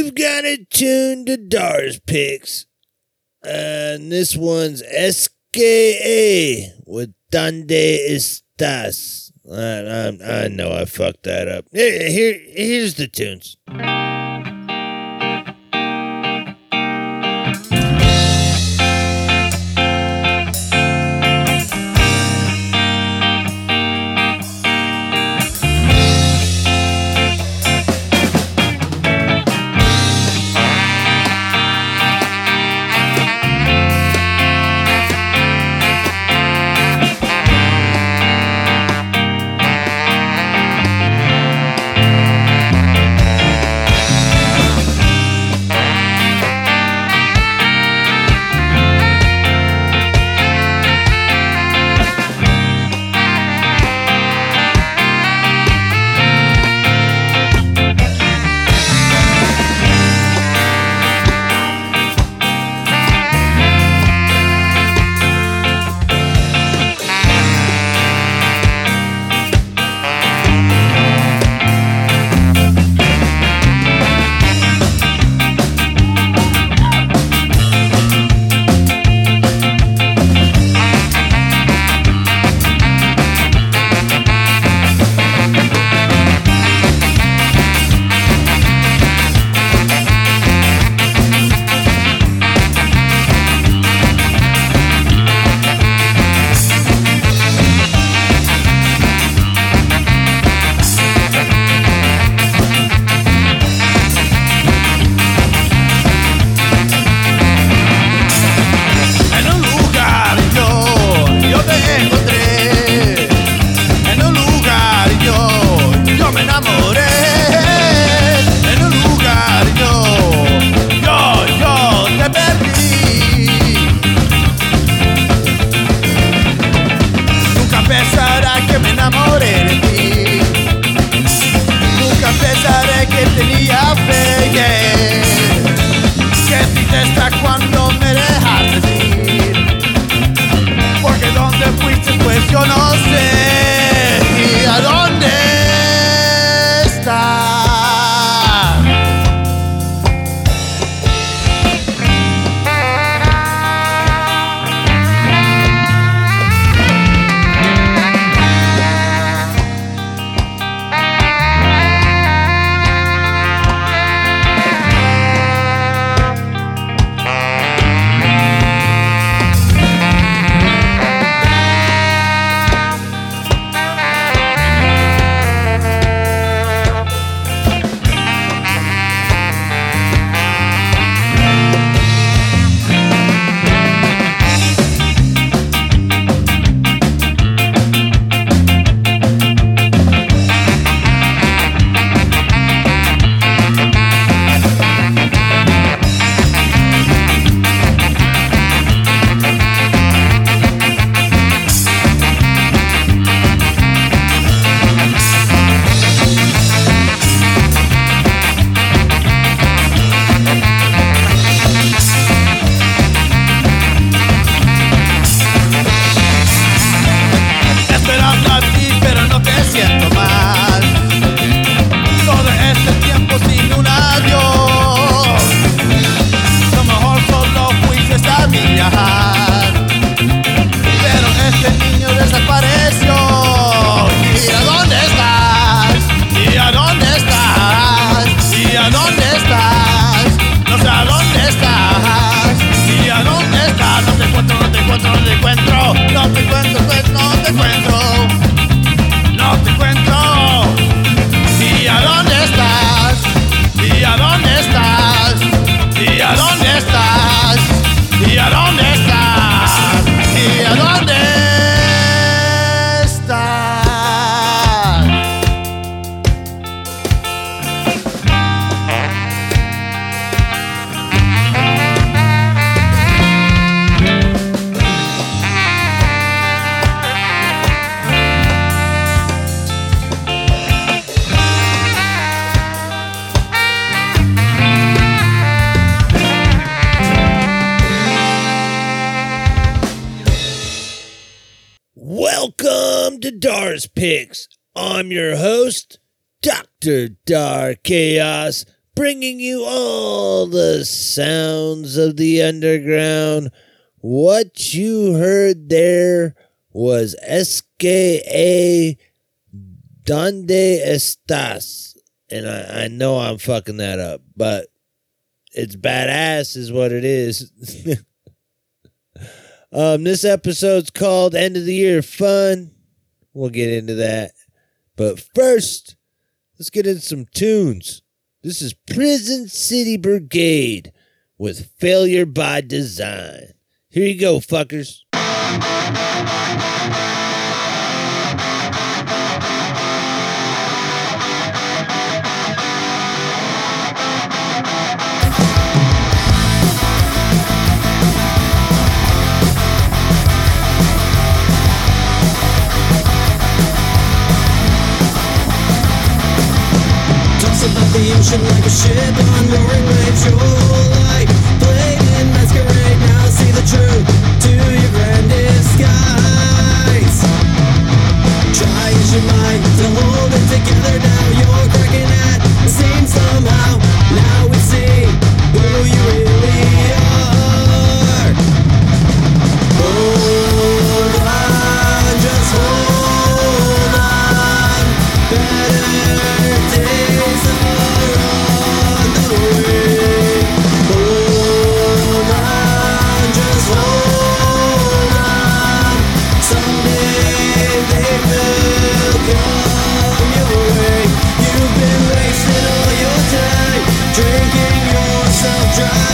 You've got to tune to Dar's Picks. And this one's SKA with Donde Estás. I, I, I know I fucked that up. Here, here's the tunes. no te encuentro, no te encuentro, pues no te encuentro. I'm your host, Dr. Dark Chaos, bringing you all the sounds of the underground. What you heard there was SKA Donde Estás. And I, I know I'm fucking that up, but it's badass, is what it is. um, this episode's called End of the Year Fun. We'll get into that. But first, let's get in some tunes. This is Prison City Brigade with Failure by Design. Here you go, fuckers. Crashing like a ship on roaring waves drive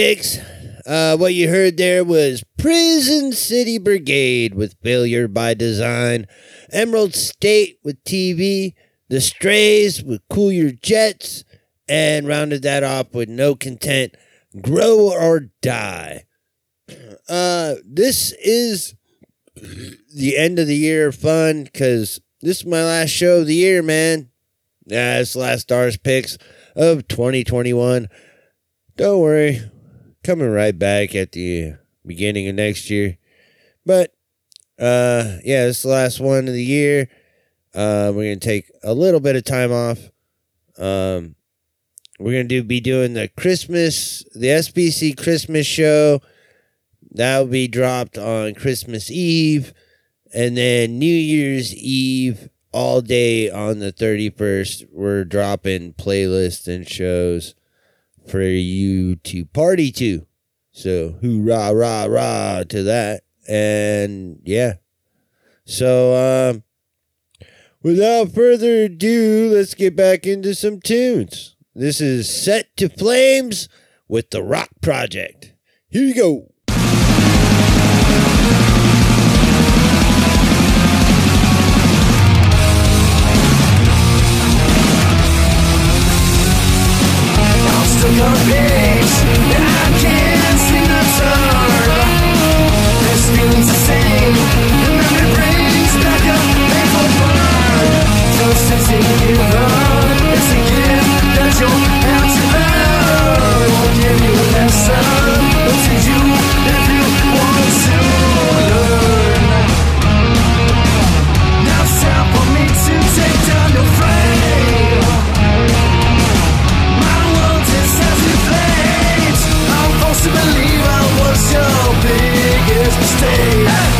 Picks. Uh, what you heard there was Prison City Brigade with Failure by Design, Emerald State with TV, The Strays with Cool Your Jets, and rounded that off with No Content, Grow or Die. Uh, this is the end of the year fun because this is my last show of the year, man. Yeah, it's last Stars Picks of 2021. Don't worry, coming right back at the beginning of next year. But uh, yeah, this is the last one of the year. Uh, we're gonna take a little bit of time off. Um, we're gonna do be doing the Christmas, the SBC Christmas show. That will be dropped on Christmas Eve, and then New Year's Eve all day on the 31st. We're dropping playlists and shows for you to party to. So hoorah, rah, rah to that. And yeah. So um without further ado, let's get back into some tunes. This is Set to Flames with the Rock Project. Here you go. You'll have to learn. Won't give you a lesson, but to you Hey!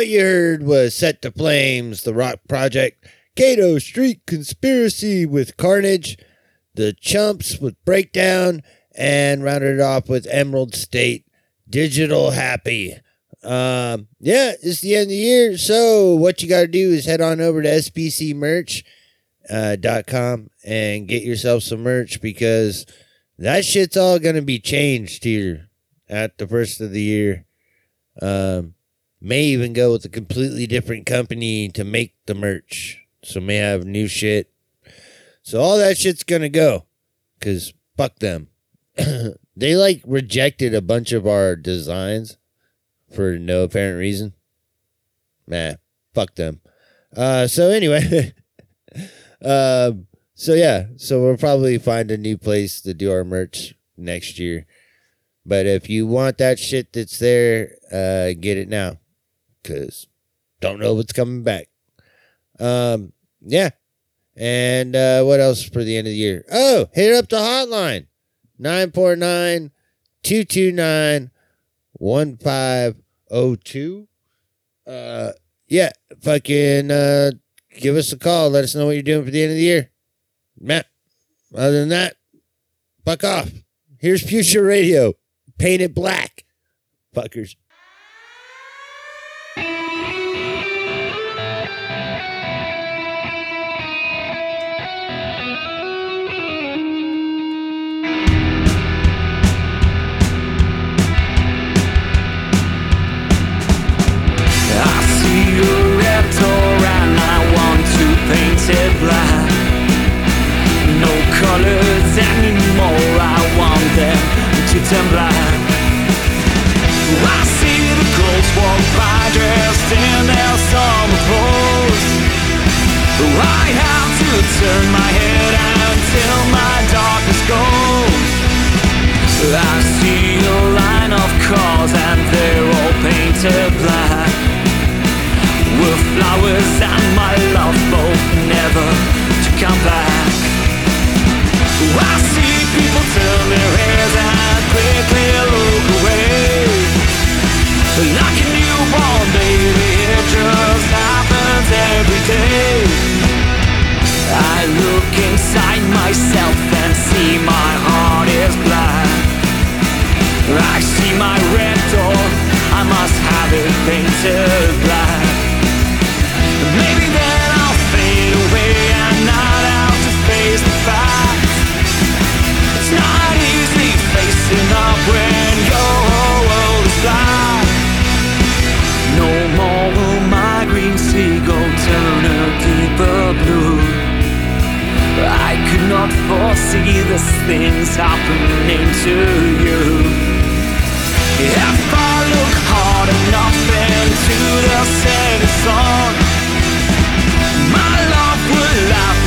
What you heard was Set to Flames, The Rock Project, Cato Street Conspiracy with Carnage, The Chumps with Breakdown, and rounded off with Emerald State, Digital Happy. Um, yeah, it's the end of the year. So what you got to do is head on over to SPCmerch uh, and get yourself some merch because that shit's all gonna be changed here at the first of the year. Um, may even go with a completely different company to make the merch. So may have new shit. So all that shit's gonna go. Cause fuck them. they like rejected a bunch of our designs for no apparent reason. Nah, fuck them. Uh so anyway. um so yeah, so we'll probably find a new place to do our merch next year. But if you want that shit that's there, uh, get it now, cause don't know what's coming back. Um, yeah, and uh, what else for the end of the year? Oh, hit up the hotline 949 229 1502. Uh, yeah, fucking uh, give us a call. Let us know what you're doing for the end of the year. Matt, other than that, fuck off. Here's Future Radio. Paint it black. Fuckers. Paint it black. No colors anymore, I want them to turn black. I see the girls walk by dressed in their summer clothes. I have to turn my head until my darkness goes. I see a line of cars and they're all painted black With flowers and my love both never to come back. I see people turn their heads and quickly look away. Like a newborn baby, it just happens every day. I look inside myself and see my heart is black. I see my red door, I must have it painted black. Foresee this things happening to you. If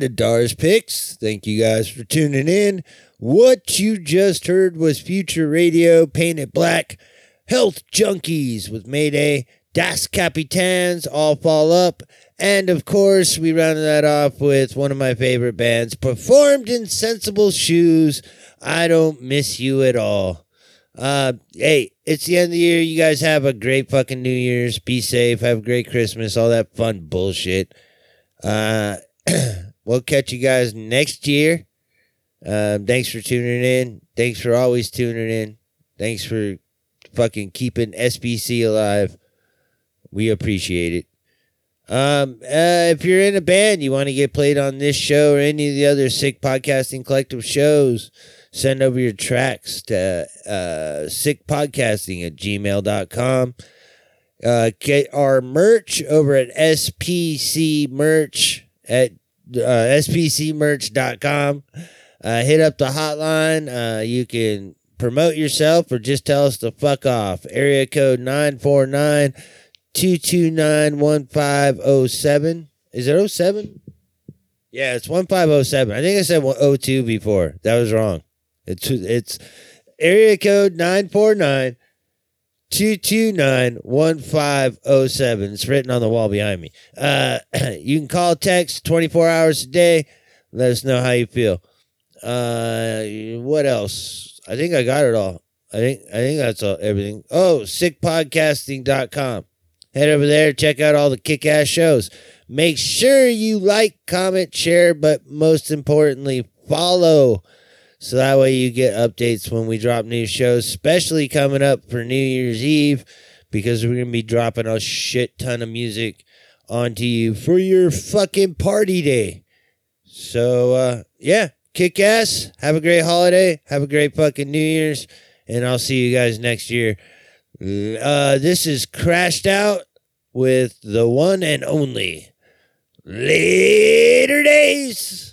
of Dars Picks. Thank you guys for tuning in. What you just heard was Future Radio, Painted Black, Health Junkies with Mayday, Das Capitans, All Fall Up, and of course, we rounded that off with one of my favorite bands, Performed in Sensible Shoes. I don't miss you at all. Uh, hey, it's the end of the year. You guys have a great fucking New Year's. Be safe. Have a great Christmas. All that fun bullshit. Uh, we'll catch you guys next year. Um, thanks for tuning in. Thanks for always tuning in. Thanks for fucking keeping SPC alive. We appreciate it. Um, uh, if you're in a band, you want to get played on this show or any of the other sick podcasting collective shows, send over your tracks to uh, sickpodcasting at gmail.com. Uh, get our merch over at SPC merch at uh, spcmerch.com. Uh, hit up the hotline. Uh, you can promote yourself or just tell us to fuck off. Area code 949 229 1507. Is it 07? Yeah, it's 1507. I think I said 02 before. That was wrong. It's it's area code 949 229 1507. It's written on the wall behind me. Uh, you can call, text 24 hours a day. Let us know how you feel. Uh, what else? I think I got it all. I think I think that's all, everything. Oh, sickpodcasting.com. Head over there, check out all the kick ass shows. Make sure you like, comment, share, but most importantly, follow. So that way you get updates when we drop new shows, especially coming up for New Year's Eve, because we're going to be dropping a shit ton of music onto you for your fucking party day. So, uh, yeah, kick ass. Have a great holiday. Have a great fucking New Year's. And I'll see you guys next year. Uh, this is Crashed Out with the one and only Later Days.